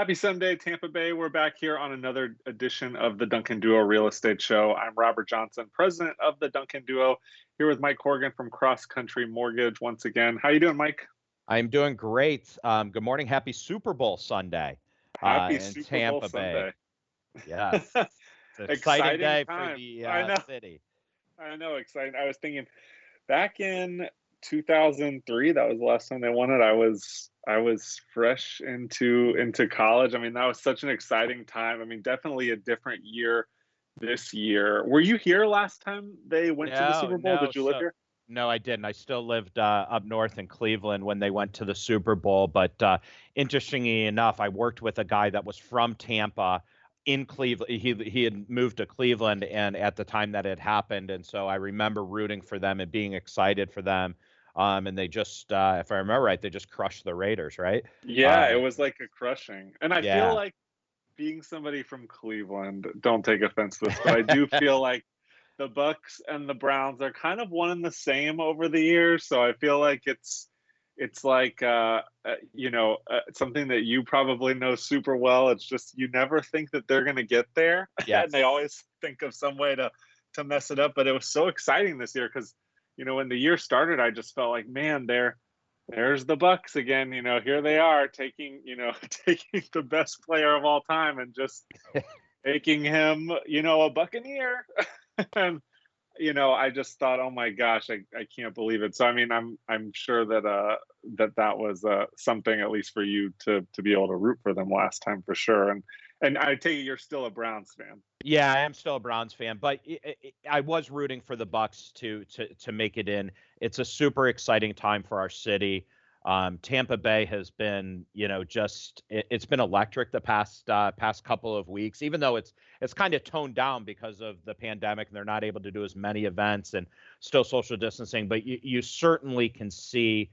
Happy Sunday, Tampa Bay. We're back here on another edition of the Duncan Duo Real Estate Show. I'm Robert Johnson, president of the Duncan Duo, here with Mike Corrigan from Cross Country Mortgage once again. How are you doing, Mike? I'm doing great. Um, good morning. Happy Super Bowl Sunday. Happy uh, Super Tampa Bowl Bay. Sunday. Yes. exciting, exciting, day time. for the uh, city. I know, exciting. I was thinking back in 2003 that was the last time they won it i was i was fresh into into college i mean that was such an exciting time i mean definitely a different year this year were you here last time they went no, to the super bowl no, did you live here no, I didn't. I still lived uh, up north in Cleveland when they went to the Super Bowl. But uh, interestingly enough, I worked with a guy that was from Tampa in Cleveland. He he had moved to Cleveland, and at the time that it happened, and so I remember rooting for them and being excited for them. Um, and they just, uh, if I remember right, they just crushed the Raiders, right? Yeah, um, it was like a crushing. And I yeah. feel like being somebody from Cleveland, don't take offense to this, but I do feel like the Bucks and the Browns are kind of one and the same over the years. So I feel like it's it's like uh, uh, you know uh, something that you probably know super well. It's just you never think that they're going to get there, yeah, and they always think of some way to to mess it up. But it was so exciting this year because you know, when the year started, I just felt like, man, there, there's the Bucks again. You know, here they are taking, you know, taking the best player of all time and just making him, you know, a Buccaneer. and you know, I just thought, oh my gosh, I, I can't believe it. So I mean, I'm I'm sure that uh that that was uh something at least for you to to be able to root for them last time for sure. And and I take it you're still a Browns fan. Yeah, I am still a Browns fan, but it, it, I was rooting for the Bucks to to to make it in. It's a super exciting time for our city. Um, Tampa Bay has been, you know, just it, has been electric the past uh, past couple of weeks. Even though it's it's kind of toned down because of the pandemic and they're not able to do as many events and still social distancing, but you, you certainly can see,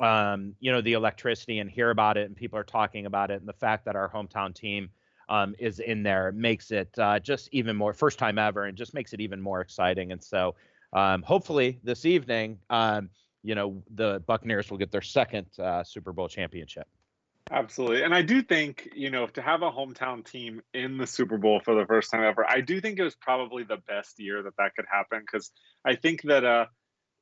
um, you know, the electricity and hear about it, and people are talking about it, and the fact that our hometown team um, is in there makes it uh, just even more first time ever and just makes it even more exciting. And so um, hopefully this evening, um, you know, the Buccaneers will get their second uh, Super Bowl championship. Absolutely. And I do think, you know, to have a hometown team in the Super Bowl for the first time ever, I do think it was probably the best year that that could happen because I think that, uh,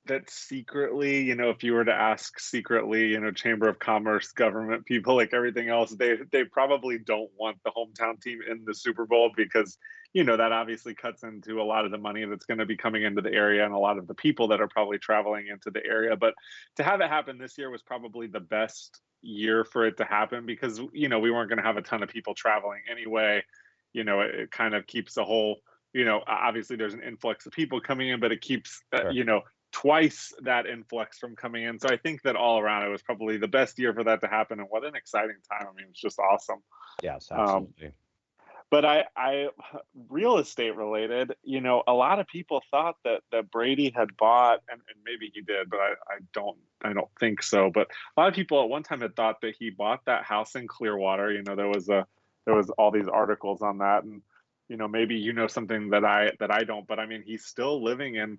that secretly, you know, if you were to ask secretly, you know, Chamber of Commerce, government people, like everything else, they they probably don't want the hometown team in the Super Bowl because, you know, that obviously cuts into a lot of the money that's going to be coming into the area and a lot of the people that are probably traveling into the area. But to have it happen this year was probably the best year for it to happen because, you know, we weren't going to have a ton of people traveling anyway. You know, it, it kind of keeps the whole you know, obviously there's an influx of people coming in, but it keeps, uh, you know, twice that influx from coming in. So I think that all around it was probably the best year for that to happen. And what an exciting time. I mean, it's just awesome. Yes, um, absolutely. Um, but I, I, real estate related, you know, a lot of people thought that that Brady had bought, and, and maybe he did, but I, I don't, I don't think so. But a lot of people at one time had thought that he bought that house in Clearwater. You know, there was a, there was all these articles on that, and you know, maybe you know something that I that I don't. But I mean, he's still living in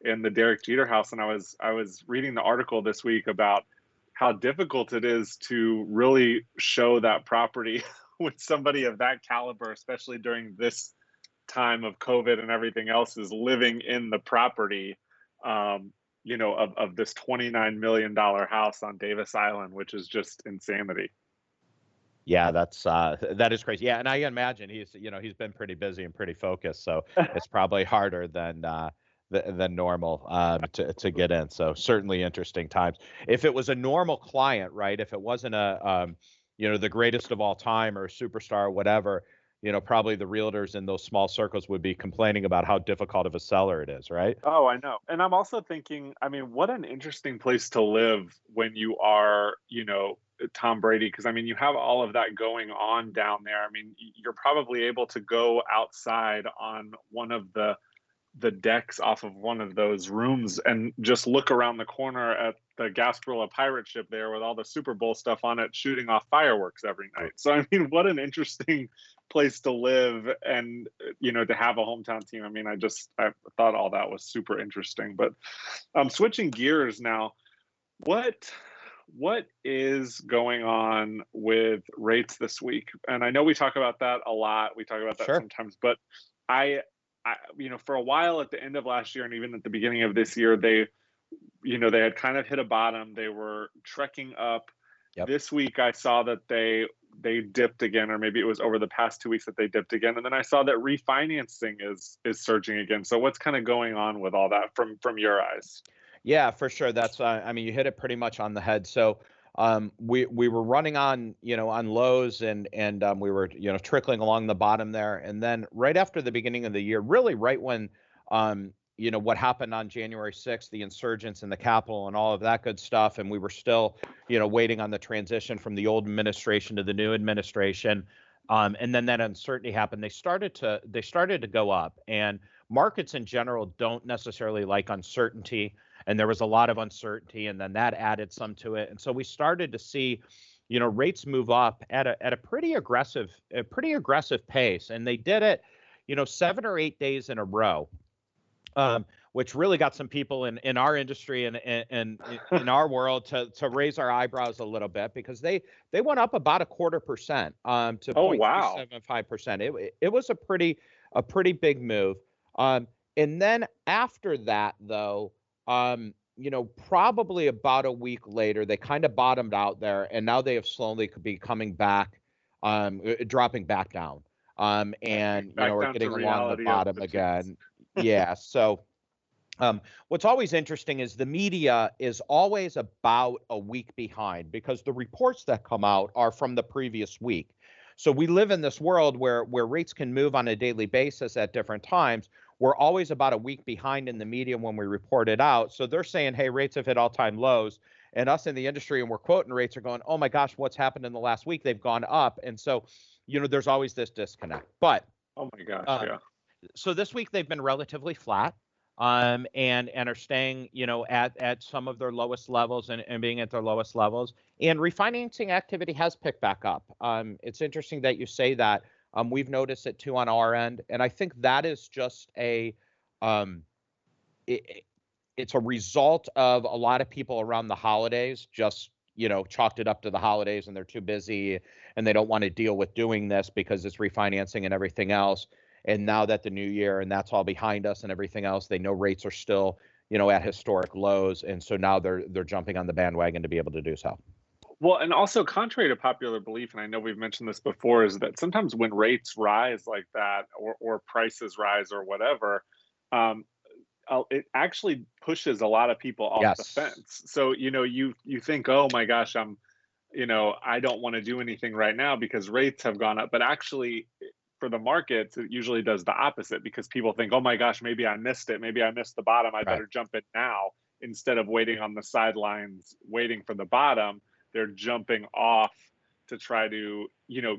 in the Derek Jeter house, and I was I was reading the article this week about how difficult it is to really show that property with somebody of that caliber, especially during this time of COVID and everything else, is living in the property. Um, you know, of, of this $29 million house on Davis Island, which is just insanity. Yeah, that's uh, that is crazy. Yeah, and I imagine he's you know he's been pretty busy and pretty focused, so it's probably harder than uh, than normal um, to, to get in. So certainly interesting times. If it was a normal client, right? If it wasn't a, um, you know, the greatest of all time or a superstar or whatever, you know, probably the realtors in those small circles would be complaining about how difficult of a seller it is, right? Oh, I know. And I'm also thinking, I mean, what an interesting place to live when you are, you know, Tom Brady, because I mean, you have all of that going on down there. I mean, you're probably able to go outside on one of the the decks off of one of those rooms and just look around the corner at the Gasparilla pirate ship there with all the Super Bowl stuff on it, shooting off fireworks every night. So I mean, what an interesting place to live and you know to have a hometown team. I mean, I just I thought all that was super interesting. But um, switching gears now, what what is going on with rates this week? And I know we talk about that a lot. We talk about that sure. sometimes, but I, I, you know, for a while at the end of last year and even at the beginning of this year, they, you know, they had kind of hit a bottom. They were trekking up. Yep. This week, I saw that they they dipped again, or maybe it was over the past two weeks that they dipped again. And then I saw that refinancing is is surging again. So what's kind of going on with all that from from your eyes? Yeah, for sure. That's uh, I mean, you hit it pretty much on the head. So um, we we were running on you know on lows and and um, we were you know trickling along the bottom there, and then right after the beginning of the year, really right when um, you know what happened on January 6th, the insurgents in the Capitol and all of that good stuff, and we were still you know waiting on the transition from the old administration to the new administration. Um, and then that uncertainty happened. They started to they started to go up, and markets in general don't necessarily like uncertainty and there was a lot of uncertainty and then that added some to it and so we started to see you know rates move up at a at a pretty aggressive a pretty aggressive pace and they did it you know 7 or 8 days in a row um, which really got some people in, in our industry and, and, and in our world to, to raise our eyebrows a little bit because they they went up about a quarter percent um, to oh wow five percent. It it was a pretty a pretty big move. Um, and then after that though, um, you know, probably about a week later, they kind of bottomed out there, and now they have slowly be coming back, um, uh, dropping back down, um, and back you know, we're getting along the bottom the again. yeah. So, um, what's always interesting is the media is always about a week behind because the reports that come out are from the previous week. So we live in this world where where rates can move on a daily basis at different times, we're always about a week behind in the media when we report it out. So they're saying, hey, rates have hit all time lows. And us in the industry, and we're quoting rates are going, oh my gosh, what's happened in the last week? They've gone up. And so, you know, there's always this disconnect. But, oh my gosh, uh, yeah. So this week they've been relatively flat um, and and are staying, you know, at at some of their lowest levels and, and being at their lowest levels. And refinancing activity has picked back up. Um, it's interesting that you say that um, we've noticed it too on our end, and I think that is just a, um, it, it's a result of a lot of people around the holidays just you know chalked it up to the holidays and they're too busy and they don't want to deal with doing this because it's refinancing and everything else. And now that the new year and that's all behind us and everything else, they know rates are still you know at historic lows, and so now they're they're jumping on the bandwagon to be able to do so. Well, and also contrary to popular belief, and I know we've mentioned this before, is that sometimes when rates rise like that, or or prices rise, or whatever, um, it actually pushes a lot of people off yes. the fence. So you know, you you think, oh my gosh, I'm, you know, I don't want to do anything right now because rates have gone up, but actually. For the markets, it usually does the opposite because people think, "Oh my gosh, maybe I missed it. Maybe I missed the bottom. I right. better jump in now." Instead of waiting on the sidelines, waiting for the bottom, they're jumping off to try to you know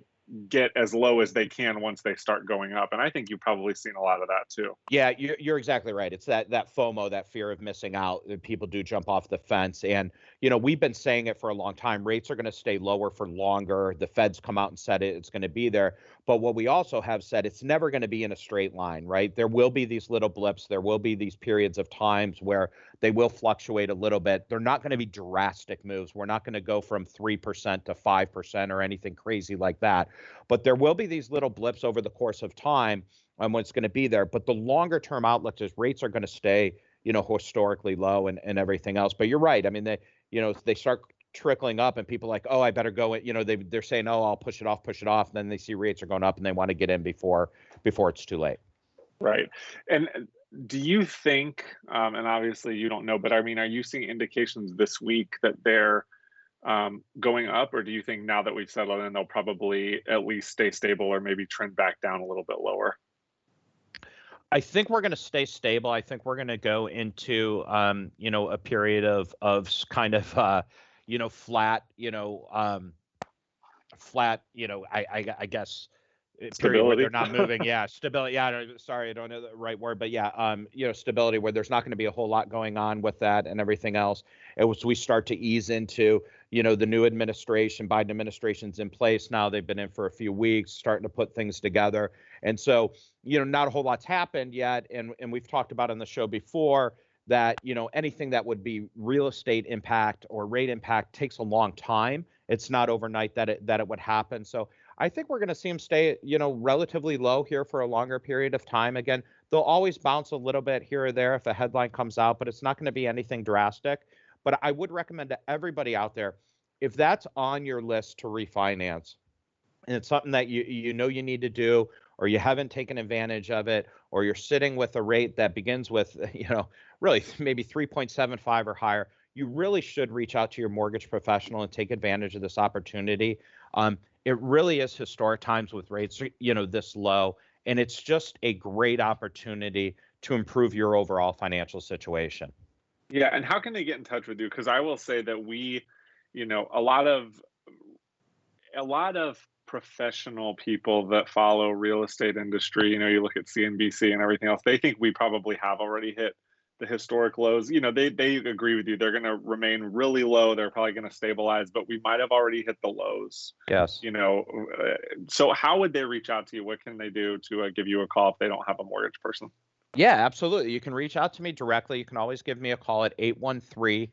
get as low as they can once they start going up. And i think you've probably seen a lot of that too. Yeah you're, exactly right. It's that that fomo that fear of missing out that people do jump off the fence. And you know we've been saying it for a long time. Rates are going to stay lower for longer. The feds come out and said it it's going to be there but what we also have said it's never going to be in a straight line right there will be these little blips there will be these periods of times where they will fluctuate a little bit. They're not going to be drastic moves. We're not going to go from 3% to 5% or anything crazy like that. But there will be these little blips over the course of time and what's going to be there. But the longer term outlook is rates are going to stay, you know, historically low and, and everything else. But you're right. I mean, they, you know, they start trickling up and people like, oh, I better go. You know, they they're saying, oh, I'll push it off, push it off. And then they see rates are going up and they want to get in before before it's too late. Right. And do you think, um, and obviously you don't know, but I mean, are you seeing indications this week that they're um, going up, or do you think now that we've settled in, they'll probably at least stay stable or maybe trend back down a little bit lower? I think we're going to stay stable. I think we're going to go into, um, you know, a period of of kind of, uh, you know, flat, you know, um, flat, you know, I, I, I guess period where they're not moving. yeah, stability. Yeah, sorry, I don't know the right word, but yeah, um, you know, stability where there's not going to be a whole lot going on with that and everything else. It was we start to ease into, you know, the new administration, Biden administration's in place now. They've been in for a few weeks, starting to put things together, and so you know, not a whole lot's happened yet. And and we've talked about on the show before that you know anything that would be real estate impact or rate impact takes a long time. It's not overnight that it that it would happen. So I think we're going to see them stay, you know, relatively low here for a longer period of time. Again, they'll always bounce a little bit here or there if a headline comes out, but it's not going to be anything drastic. But I would recommend to everybody out there, if that's on your list to refinance, and it's something that you you know you need to do, or you haven't taken advantage of it, or you're sitting with a rate that begins with, you know, really maybe 3.75 or higher, you really should reach out to your mortgage professional and take advantage of this opportunity. Um, it really is historic times with rates, you know, this low, and it's just a great opportunity to improve your overall financial situation. Yeah, and how can they get in touch with you? Because I will say that we, you know, a lot of a lot of professional people that follow real estate industry, you know, you look at CNBC and everything else, they think we probably have already hit the historic lows. You know, they they agree with you. They're going to remain really low. They're probably going to stabilize, but we might have already hit the lows. Yes. You know, uh, so how would they reach out to you? What can they do to uh, give you a call if they don't have a mortgage person? Yeah, absolutely. You can reach out to me directly. You can always give me a call at 813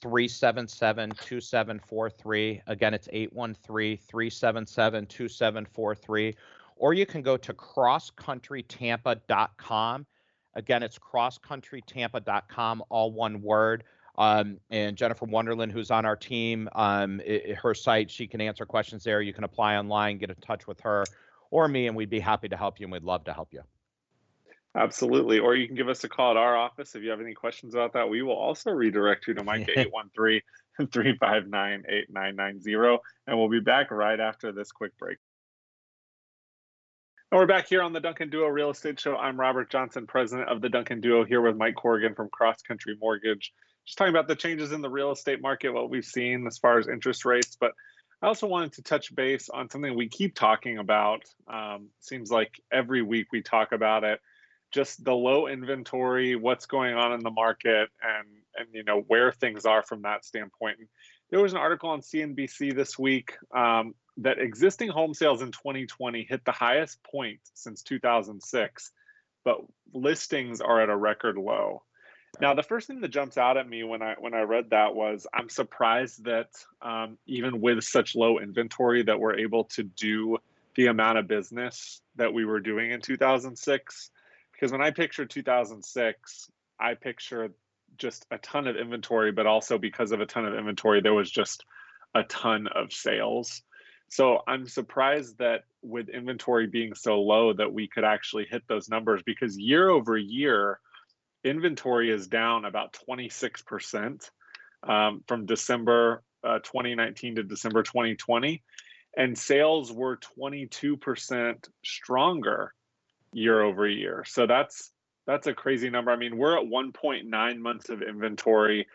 377 2743. Again, it's 813 377 2743. Or you can go to crosscountrytampa.com Again, it's crosscountrytampa.com, all one word. Um, and Jennifer Wonderland, who's on our team, um, it, her site, she can answer questions there. You can apply online, get in touch with her or me, and we'd be happy to help you, and we'd love to help you. Absolutely. Or you can give us a call at our office if you have any questions about that. We will also redirect you to Mike 813 359 8990. And we'll be back right after this quick break. And we're back here on the Duncan Duo Real Estate Show. I'm Robert Johnson, president of the Duncan Duo, here with Mike Corrigan from Cross Country Mortgage. Just talking about the changes in the real estate market, what we've seen as far as interest rates. But I also wanted to touch base on something we keep talking about. Um, seems like every week we talk about it. Just the low inventory, what's going on in the market, and and you know where things are from that standpoint. And there was an article on CNBC this week um, that existing home sales in 2020 hit the highest point since 2006, but listings are at a record low. Now, the first thing that jumps out at me when I when I read that was I'm surprised that um, even with such low inventory that we're able to do the amount of business that we were doing in 2006. Because when I picture 2006, I picture just a ton of inventory, but also because of a ton of inventory, there was just a ton of sales. So I'm surprised that with inventory being so low that we could actually hit those numbers because year over year, inventory is down about 26% um, from December uh, 2019 to December 2020. And sales were 22% stronger year over year. So that's that's a crazy number. I mean, we're at 1.9 months of inventory,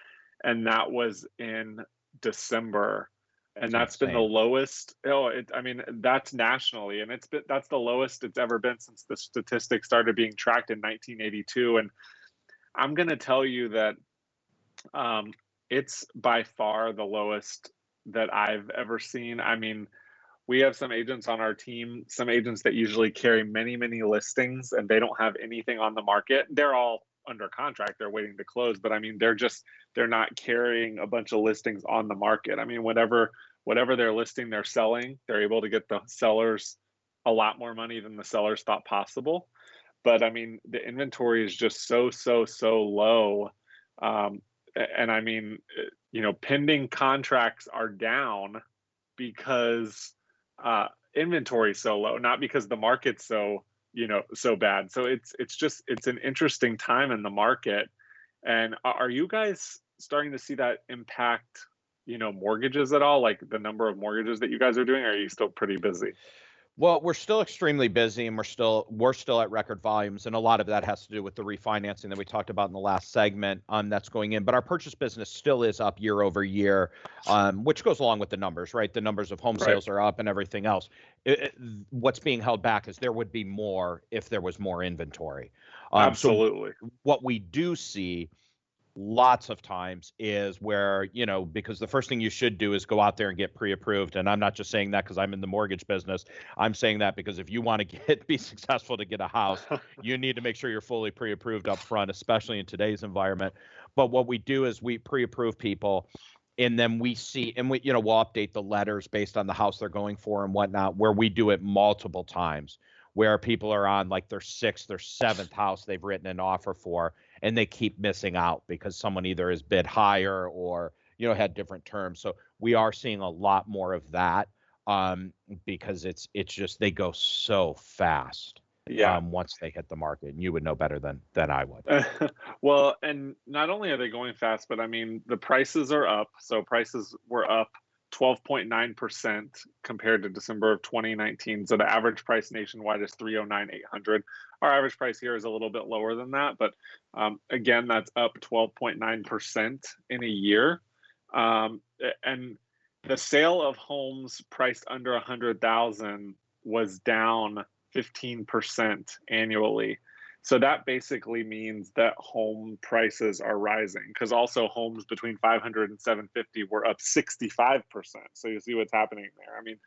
and that was in December and that's been the lowest. Oh, it, I mean, that's nationally, and it's been that's the lowest it's ever been since the statistics started being tracked in 1982. And I'm going to tell you that um, it's by far the lowest that I've ever seen. I mean, we have some agents on our team, some agents that usually carry many, many listings, and they don't have anything on the market. They're all under contract they're waiting to close but i mean they're just they're not carrying a bunch of listings on the market i mean whatever whatever they're listing, they're selling. They're able to get the sellers a lot more money than the sellers thought possible. But I mean, the inventory is just so, so, so low. Um, and I mean, you know, pending contracts are down because uh, inventory so low, not because the market's so, you know, so bad. So it's it's just it's an interesting time in the market. And are you guys starting to see that impact you know mortgages at all like the number of mortgages that you guys are doing are you still pretty busy well we're still extremely busy and we're still we're still at record volumes and a lot of that has to do with the refinancing that we talked about in the last segment um, that's going in but our purchase business still is up year over year um, which goes along with the numbers right? The numbers of home right. sales are up and everything else. It, it, what's being held back is there would be more if there was more inventory. Um, absolutely. so what we do see lots of times is where you know because the first thing you should do is go out there and get pre-approved. And i'm not just saying that because i'm in the mortgage business. I'm saying that because if you want to get be successful to get a house you need to make sure you're fully pre-approved up front especially in today's environment. But what we do is we pre-approve people and then we see and we you know we'll update the letters based on the house they're going for and whatnot where we do it multiple times where people are on like their sixth or seventh house they've written an offer for and they keep missing out because someone either has bid higher or you know had different terms. So we are seeing a lot more of that um, because it's it's just they go so fast. Yeah. Um, once they hit the market, and you would know better than than I would. well, and not only are they going fast, but I mean the prices are up. So prices were up 12.9% compared to December of 2019. So the average price nationwide is 309,800. Our average price here is a little bit lower than that, but um, again, that's up 12.9% in a year. Um, and the sale of homes priced under 100,000 was down 15% annually. So that basically means that home prices are rising because also homes between 500 and 750 were up 65%. So you see what's happening there. I mean,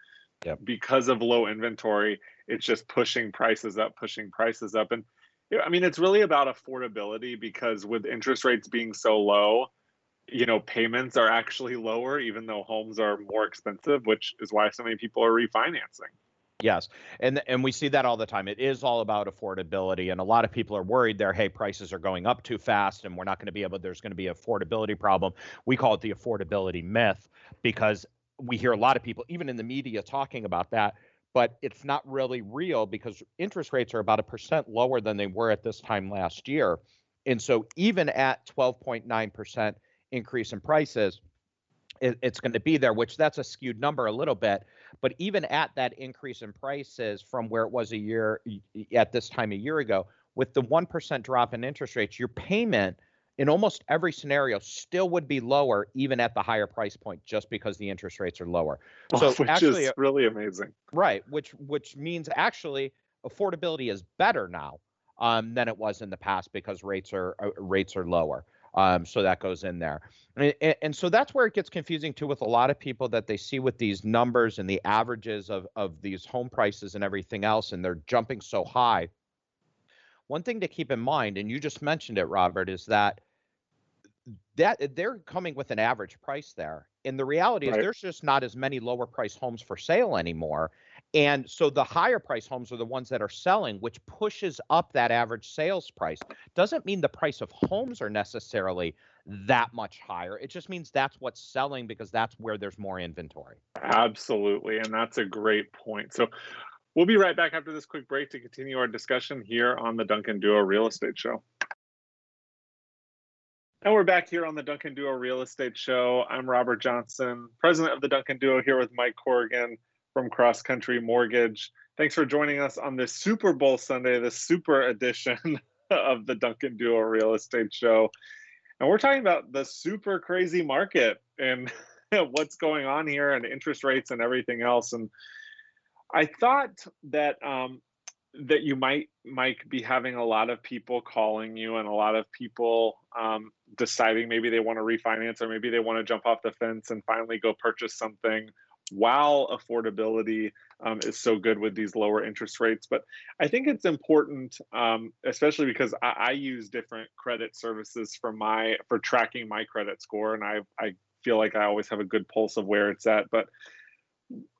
yep. because of low inventory, it's just pushing prices up, pushing prices up. And I mean, it's really about affordability because with interest rates being so low, you know, payments are actually lower, even though homes are more expensive, which is why so many people are refinancing. Yes, and and we see that all the time. It is all about affordability, and a lot of people are worried there. Hey, prices are going up too fast, and we're not going to be able. There's going to be affordability problem. We call it the affordability myth because we hear a lot of people, even in the media, talking about that. But it's not really real because interest rates are about a percent lower than they were at this time last year, and so even at 12.9 percent increase in prices, it, it's going to be there. Which that's a skewed number a little bit but even at that increase in prices from where it was a year at this time a year ago, with the 1% drop in interest rates, your payment in almost every scenario still would be lower even at the higher price point just because the interest rates are lower. So which actually, is really amazing. Right, which which means actually affordability is better now um, than it was in the past because rates are uh, rates are lower. Um, so that goes in there. And, and, so that's where it gets confusing too with a lot of people that they see with these numbers and the averages of, of these home prices and everything else, and they're jumping so high. One thing to keep in mind, and you just mentioned it, Robert, is that that they're coming with an average price there. And the reality right. is there's just not as many lower price homes for sale anymore. And so the higher price homes are the ones that are selling, which pushes up that average sales price. Doesn't mean the price of homes are necessarily that much higher. It just means that's what's selling because that's where there's more inventory. Absolutely. And that's a great point. So we'll be right back after this quick break to continue our discussion here on the Duncan Duo Real Estate Show. And we're back here on the Duncan Duo Real Estate Show. I'm Robert Johnson, president of the Duncan Duo, here with Mike Corrigan from Cross Country Mortgage. Thanks for joining us on this Super Bowl Sunday, the super edition of the Duncan Duo Real Estate Show. And we're talking about the super crazy market and what's going on here and interest rates and everything else. And I thought that um, that you might might be having a lot of people calling you and a lot of people um, deciding maybe they want to refinance or maybe they want to jump off the fence and finally go purchase something while affordability um, is so good with these lower interest rates. But I think it's important, um, especially because I, I, use different credit services for my for tracking my credit score, and I I feel like I always have a good pulse of where it's at. But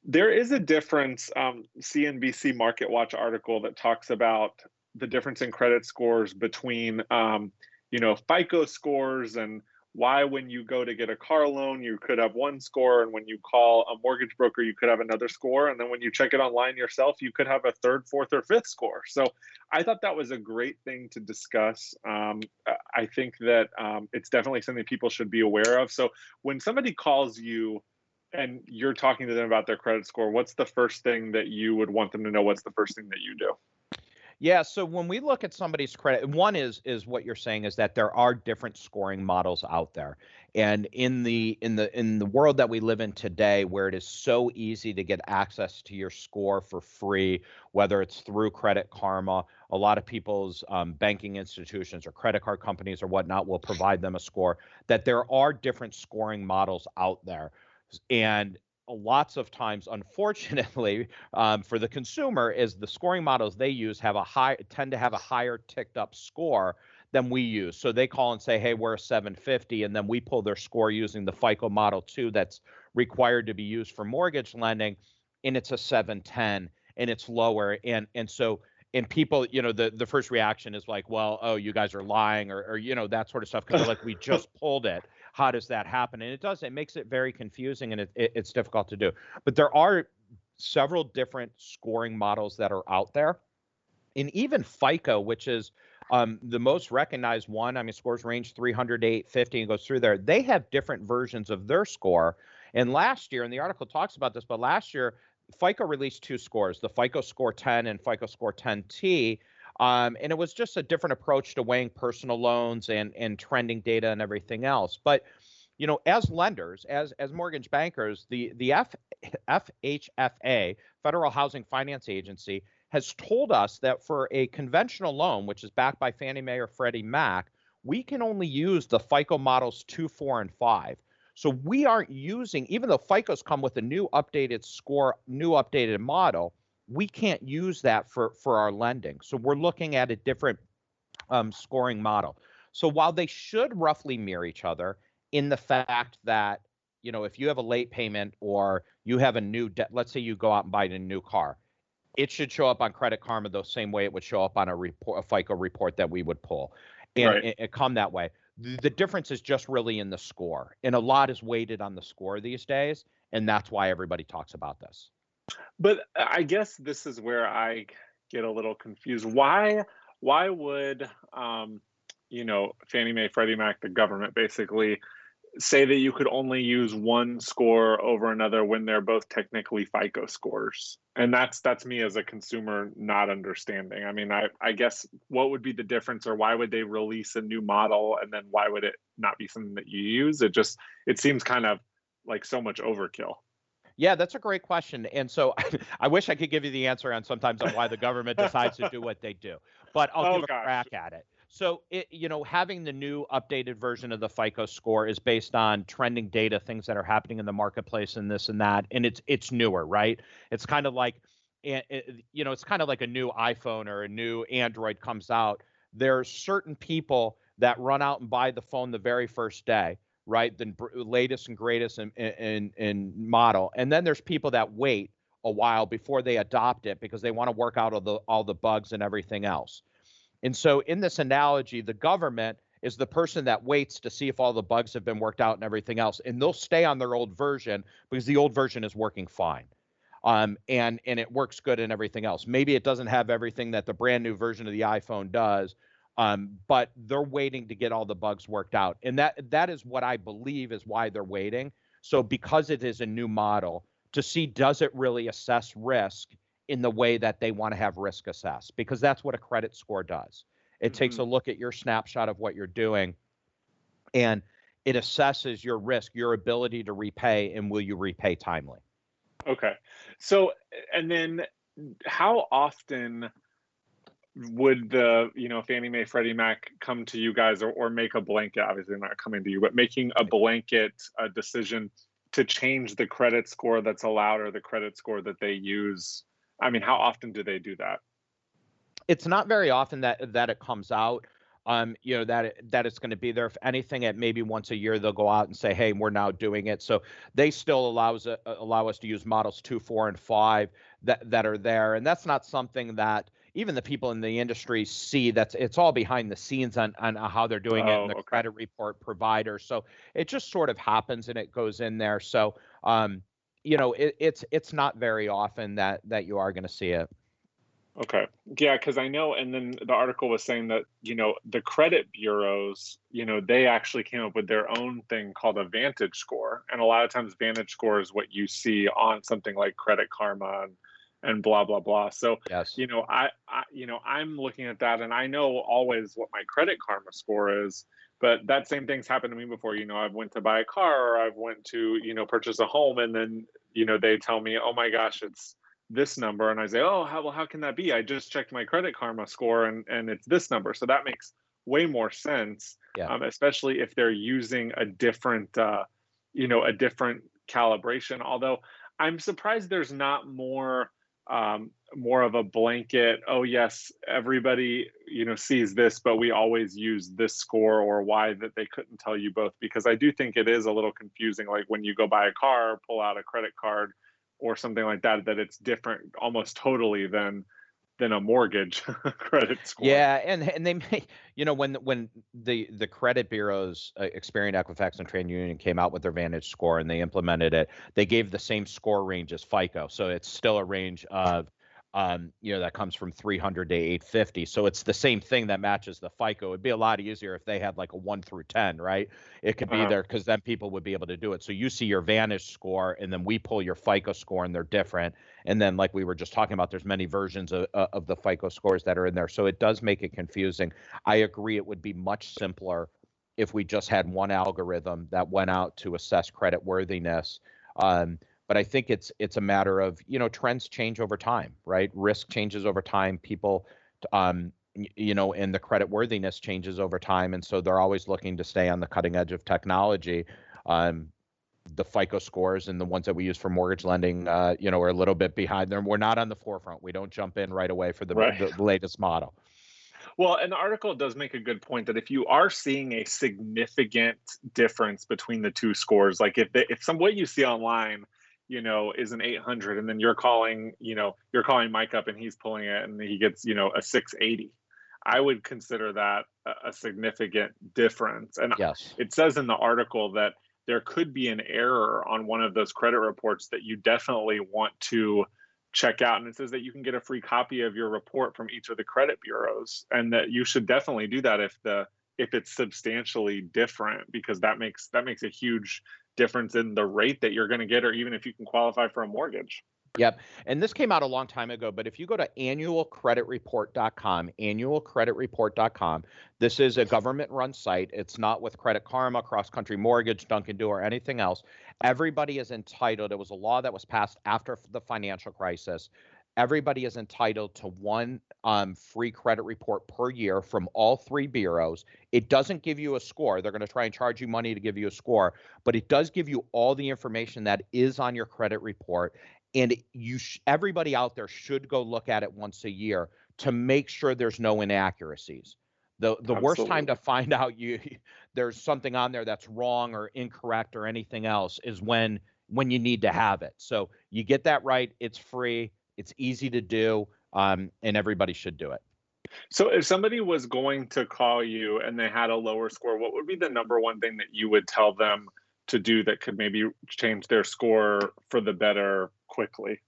there is a difference. Um, CNBC Market Watch article that talks about the difference in credit scores between um, you know FICO scores and why when you go to get a car loan you could have one score and when you call a mortgage broker you could have another score and then when you check it online yourself you could have a third fourth or fifth score. So i thought that was a great thing to discuss. Um, i think that um, it's definitely something people should be aware of. So when somebody calls you and you're talking to them about their credit score what's the first thing that you would want them to know? What's the first thing that you do Yeah, so when we look at somebody's credit, one is is what you're saying is that there are different scoring models out there. And in the in the in the world that we live in today where it is so easy to get access to your score for free, whether it's through Credit Karma, a lot of people's um, banking institutions or credit card companies or whatnot will provide them a score, that there are different scoring models out there. And lots of times, unfortunately, um, for the consumer, is the scoring models they use have a high tend to have a higher ticked up score than we use. So they call and say, "Hey, we're a 750," and then we pull their score using the FICO model 2 that's required to be used for mortgage lending, and it's a 710 and it's lower. And and so and people, you know, the the first reaction is like, "Well, oh, you guys are lying," or or you know that sort of stuff because like we just pulled it how does that happen? And it does. It makes it very confusing and it, it, it's difficult to do. But there are several different scoring models that are out there, and even FICO, which is um, the most recognized one. I mean, scores range 300 to 850 and goes through there. They have different versions of their score. And last year, and the article talks about this, but last year FICO released two scores, the FICO Score 10 and FICO Score 10T. Um, and it was just a different approach to weighing personal loans and and trending data and everything else. But you know, as lenders, as as mortgage bankers, the the F, FHFA, Federal Housing Finance Agency, has told us that for a conventional loan, which is backed by Fannie Mae or Freddie Mac, we can only use the FICO models two, four, and five. So we aren't using, even though FICO's come with a new updated score, new updated model, we can't use that for for our lending. So we're looking at a different um, scoring model. So while they should roughly mirror each other in the fact that you know if you have a late payment or you have a new debt, let's say you go out and buy a new car, it should show up on Credit Karma the same way it would show up on a report, a FICO report that we would pull, and right. it, it come that way. The, the difference is just really in the score, and a lot is weighted on the score these days, and that's why everybody talks about this. But I guess this is where I get a little confused. Why why would um, you know Fannie Mae, Freddie Mac, the government basically say that you could only use one score over another when they're both technically FICO scores? And that's that's me as a consumer not understanding. I mean, I I guess what would be the difference, or why would they release a new model and then why would it not be something that you use? It just it seems kind of like so much overkill. Yeah, that's a great question. And so I wish I could give you the answer on sometimes on why the government decides to do what they do, but I'll oh, give gosh. crack at it. So, it, you know, having the new updated version of the FICO score is based on trending data, things that are happening in the marketplace, and this and that, and it's it's newer, right? It's kind of like, eh, eh, you know, it's kind of like a new iPhone or a new Android comes out. There are certain people that run out and buy the phone the very first day right? The latest and greatest in, in model. And then there's people that wait a while before they adopt it because they want to work out all the all the bugs and everything else. And so in this analogy, the government is the person that waits to see if all the bugs have been worked out and everything else, and they'll stay on their old version because the old version is working fine. Um, and and it works good and everything else. Maybe it doesn't have everything that the brand new version of the iPhone does, um, but they're waiting to get all the bugs worked out, and that that is what I believe is why they're waiting. So because it is a new model, to see does it really assess risk in the way that they want to have risk assessed, because that's what a credit score does. It mm-hmm. takes a look at your snapshot of what you're doing, and it assesses your risk, your ability to repay, and will you repay timely. Okay, so and then how often would the you know Fannie Mae, Freddie Mac come to you guys or, or make a blanket? Obviously, not coming to you, but making a blanket a decision to change the credit score that's allowed or the credit score that they use. I mean, how often do they do that? It's not very often that that it comes out. Um, you know that that it's going to be there. If anything, at maybe once a year they'll go out and say, "Hey, we're now doing it." So they still allows uh, allow us to use models two, four, and five that that are there, and that's not something that even the people in the industry see that's it's all behind the scenes on on how they're doing oh, it and the okay. credit report provider. So it just sort of happens and it goes in there. So um, you know, it, it's it's not very often that that you are going to see it. Okay. Yeah, because I know, and then the article was saying that, you know, the credit bureaus, you know, they actually came up with their own thing called a Vantage score. And a lot of times, Vantage score is what you see on something like Credit Karma and and blah blah blah. So yes. you know, I, I you know I'm looking at that and I know always what my credit karma score is. But that same thing's happened to me before. You know, I've went to buy a car or I've went to you know purchase a home and then you know they tell me, oh my gosh, it's this number and i say oh how well how can that be i just checked my credit karma score and and it's this number so that makes way more sense yeah. um, especially if they're using a different uh, you know a different calibration although i'm surprised there's not more um, more of a blanket oh yes everybody you know sees this but we always use this score or why that they couldn't tell you both. Because i do think it is a little confusing like when you go buy a car pull out a credit card or something like that that it's different almost totally than than a mortgage credit score. Yeah, and and they may, you know, when when the the credit bureaus, uh, Experian, Equifax, and TransUnion came out with their Vantage score and they implemented it, they gave the same score range as FICO, so it's still a range of um, you know, that comes from 300 to 850. So it's the same thing that matches the FICO. It'd be a lot easier if they had like a one through 10, right? It could be uh-huh. there because then people would be able to do it. So you see your Vantage score, and then we pull your FICO score, and they're different. And then, like we were just talking about, there's many versions of, of the FICO scores that are in there. So it does make it confusing. I agree. It would be much simpler if we just had one algorithm that went out to assess credit worthiness. Um, but I think it's it's a matter of you know trends change over time, right? Risk changes over time. People, um, you know, and the credit worthiness changes over time, and so they're always looking to stay on the cutting edge of technology. Um, the FICO scores and the ones that we use for mortgage lending, uh, you know, are a little bit behind them. We're not on the forefront. We don't jump in right away for the, right. the latest model. Well, and the article does make a good point that if you are seeing a significant difference between the two scores, like if they, if some what you see online you know, is an 800, and then you're calling, you know, you're calling Mike up and he's pulling it and he gets, you know, a 680. I would consider that a, significant difference. And yes. it says in the article that there could be an error on one of those credit reports that you definitely want to check out. And it says that you can get a free copy of your report from each of the credit bureaus, and that you should definitely do that if the if it's substantially different because that makes that makes a huge difference in the rate that you're going to get or even if you can qualify for a mortgage. Yep. And this came out a long time ago, but if you go to annualcreditreport.com, annualcreditreport.com, this is a government run site. It's not with Credit Karma, Cross Country Mortgage, Duncan Duo, or anything else. Everybody is entitled. It was a law that was passed after the financial crisis everybody is entitled to one um, free credit report per year from all three bureaus. It doesn't give you a score. They're going to try and charge you money to give you a score, but it does give you all the information that is on your credit report. And you, sh- everybody out there should go look at it once a year to make sure there's no inaccuracies. The the Absolutely. worst time to find out you there's something on there that's wrong or incorrect or anything else is when when you need to have it. So you get that right. It's free it's easy to do, um, and everybody should do it. So, if somebody was going to call you and they had a lower score, what would be the number one thing that you would tell them to do that could maybe change their score for the better quickly?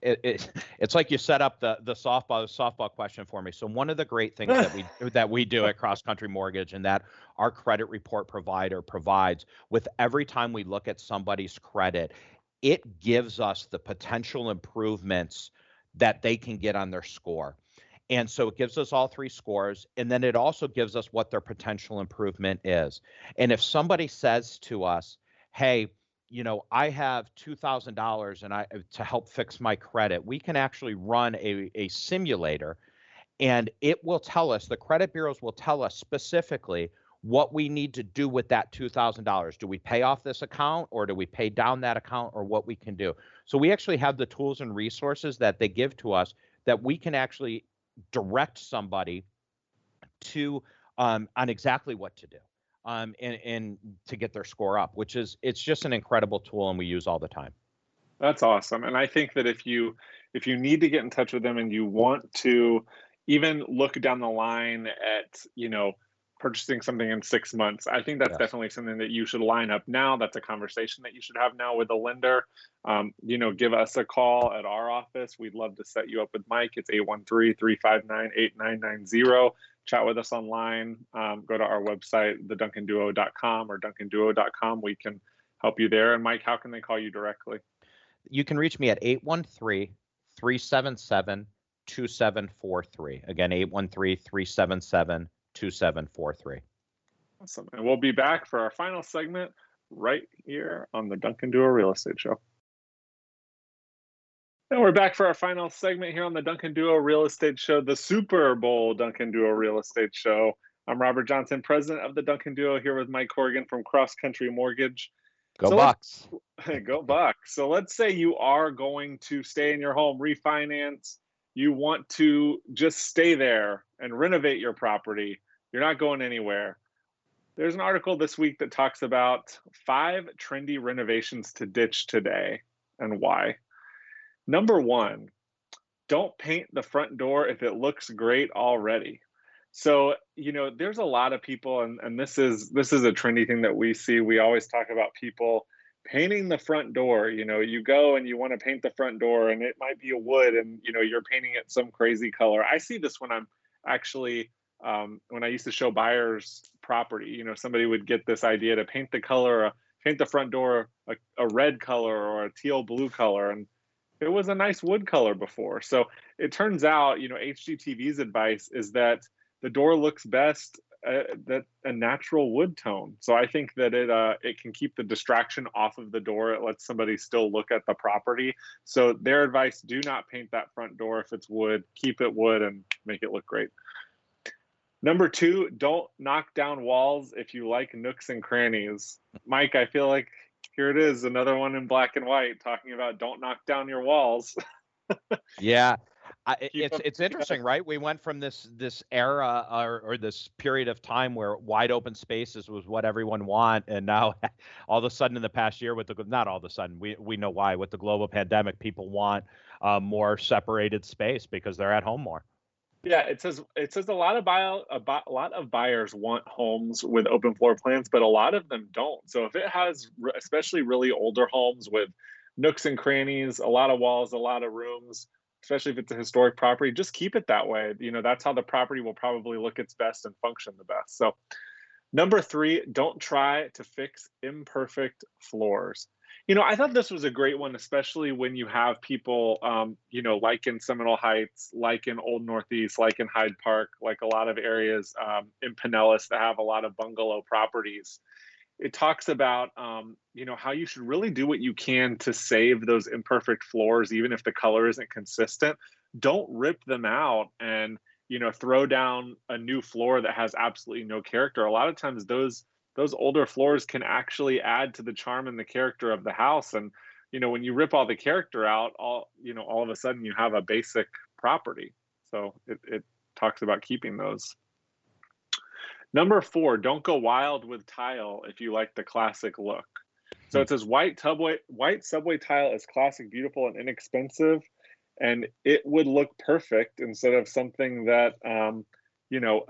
It, it, it's like you set up the the softball softball question for me. So one of the great things that we that we do at Cross Country Mortgage and that our credit report provider provides with every time we look at somebody's credit it gives us the potential improvements that they can get on their score. And so it gives us all three scores. And then it also gives us what their potential improvement is. And if somebody says to us, hey, you know, I have two thousand dollars and I to help fix my credit, we can actually run a, a simulator and it will tell us, the credit bureaus will tell us specifically what we need to do with that $2,000. Do we pay off this account or do we pay down that account or what we can do? So we actually have the tools and resources that they give to us that we can actually direct somebody to um, on exactly what to do um, and, and to get their score up, which is it's just an incredible tool and we use all the time. That's awesome. And I think that if you if you need to get in touch with them and you want to even look down the line at, you know, purchasing something in six months. I think that's yes. definitely something that you should line up now. That's a conversation that you should have now with a lender. Um, you know, give us a call at our office. We'd love to set you up with Mike. It's 813-359-8990. Chat with us online. Um, go to our website, theduncanduo.com or duncanduo.com. We can help you there. And Mike, how can they call you directly? You can reach me at 813 377 2743. Again, 813 377 2743. Awesome. And we'll be back for our final segment right here on the Duncan Duo Real Estate Show. And we're back for our final segment here on the Duncan Duo Real Estate Show, the Super Bowl Duncan Duo Real Estate Show. I'm Robert Johnson, president of the Duncan Duo, here with Mike Corrigan from Cross Country Mortgage. Go so Bucks. Go Bucks. So let's say you are going to stay in your home, refinance, you want to just stay there and renovate your property. You're not going anywhere. There's an article this week that talks about five trendy renovations to ditch today and why. Number one, don't paint the front door if it looks great already. So, you know, there's a lot of people and, and this is this is a trendy thing that we see. We always talk about people painting the front door you know you go and you want to paint the front door and it might be a wood and you know you're painting it some crazy color i see this when i'm actually um, when i used to show buyers property you know somebody would get this idea to paint the color uh, paint the front door a, a red color or a teal blue color and it was a nice wood color before so it turns out you know hgtv's advice is that the door looks best a, that a natural wood tone. So I think that it uh, it can keep the distraction off of the door. It lets somebody still look at the property. So their advice: do not paint that front door if it's wood. Keep it wood and make it look great. Number two, don't knock down walls if you like nooks and crannies. Mike, I feel like here it is, another one in black and white talking about don't knock down your walls. yeah, I, it's it's interesting, right? We went from this this era or, or this period of time where wide open spaces was what everyone want, and now all of a sudden in the past year with the not all of a sudden we we know why with the global pandemic people want uh, more separated space because they're at home more. Yeah, it says it says a lot of buy, a, a lot of buyers want homes with open floor plans, but a lot of them don't. So if it has, especially really older homes with nooks and crannies, a lot of walls, a lot of rooms especially if it's a historic property, just keep it that way. You know, that's how the property will probably look its best and function the best. So, number three, don't try to fix imperfect floors. You know, I thought this was a great one, especially when you have people, um, you know, like in Seminole Heights, like in Old Northeast, like in Hyde Park, like a lot of areas um, in Pinellas that have a lot of bungalow properties. It talks about um, you know how you should really do what you can to save those imperfect floors even if the color isn't consistent. Don't rip them out and you know throw down a new floor that has absolutely no character. A lot of times those those older floors can actually add to the charm and the character of the house. And you know when you rip all the character out all you know all of a sudden you have a basic property. So it, it talks about keeping those. Number four, don't go wild with tile if you like the classic look. So it says white subway white subway tile is classic, beautiful, and inexpensive, and it would look perfect instead of something that um, you know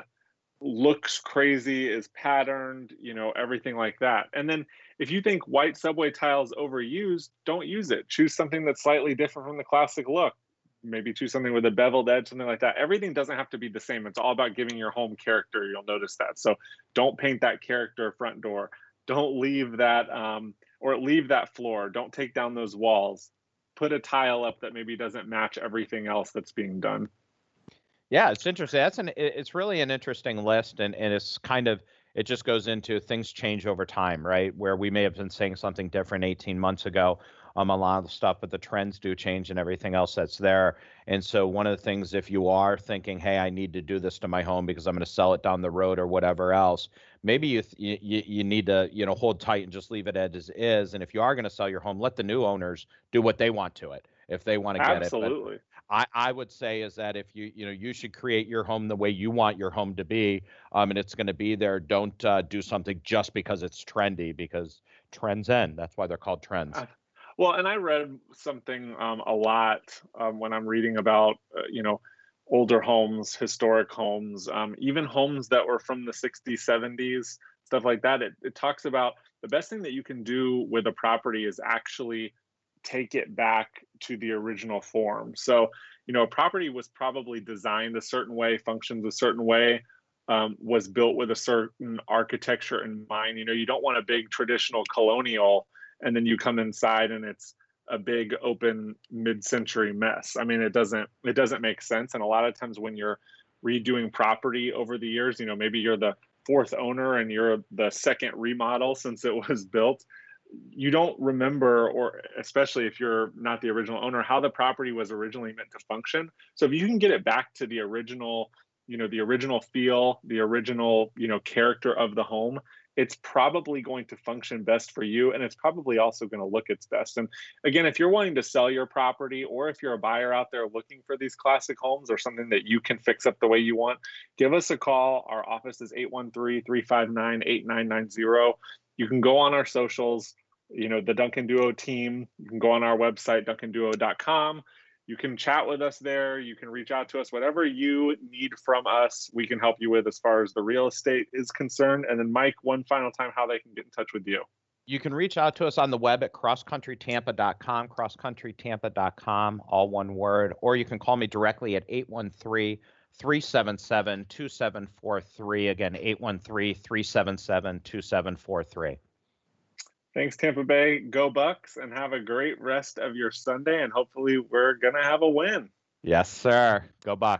looks crazy, is patterned, you know, everything like that. And then if you think white subway tile is overused, don't use it. Choose something that's slightly different from the classic look maybe choose something with a beveled edge, something like that. Everything doesn't have to be the same. It's all about giving your home character. You'll notice that. So don't paint that character front door. Don't leave that um, or leave that floor. Don't take down those walls. Put a tile up that maybe doesn't match everything else that's being done. Yeah, it's interesting. That's an it's really an interesting list, and and it's kind of it just goes into things change over time, right? Where we may have been saying something different 18 months ago um, a lot of stuff, but the trends do change and everything else that's there. And so, one of the things, if you are thinking, hey, I need to do this to my home because I'm going to sell it down the road or whatever else, maybe you, th- you you need to you know hold tight and just leave it as is. And if you are going to sell your home, let the new owners do what they want to it if they want to get Absolutely. it. Absolutely. I, I would say is that if you you know you should create your home the way you want your home to be, um, and it's going to be there. Don't uh, do something just because it's trendy because trends end. That's why they're called trends. Uh, well, and I read something um, a lot um, when I'm reading about, uh, you know, older homes, historic homes, um, even homes that were from the 60s, 70s, stuff like that. It, it talks about the best thing that you can do with a property is actually take it back to the original form. So, you know, a property was probably designed a certain way, functions a certain way, um, was built with a certain architecture in mind. You know, you don't want a big traditional colonial and then you come inside and it's a big open mid-century mess. I mean, it doesn't it doesn't make sense. And a lot of times when you're redoing property over the years, you know, maybe you're the fourth owner and you're the second remodel since it was built you don't remember or especially if you're not the original owner how the property was originally meant to function. So if you can get it back to the original you know the original feel the original you know character of the home it's probably going to function best for you and it's probably also going to look its best and again if you're wanting to sell your property or if you're a buyer out there looking for these classic homes or something that you can fix up the way you want give us a call our office is 813-359-8990 you can go on our socials, you know, the Duncan Duo team. You can go on our website, duncanduo.com. You can chat with us there. You can reach out to us. Whatever you need from us, we can help you with as far as the real estate is concerned. And then, Mike, one final time, how they can get in touch with you. You can reach out to us on the web at crosscountrytampa.com, crosscountrytampa.com, all one word, or you can call me directly at 813 377 2743. Again, 813 377 2743. Thanks, Tampa Bay. Go Bucs and have a great rest of your Sunday. And hopefully, we're going to have a win. Yes, sir. Go Bucs.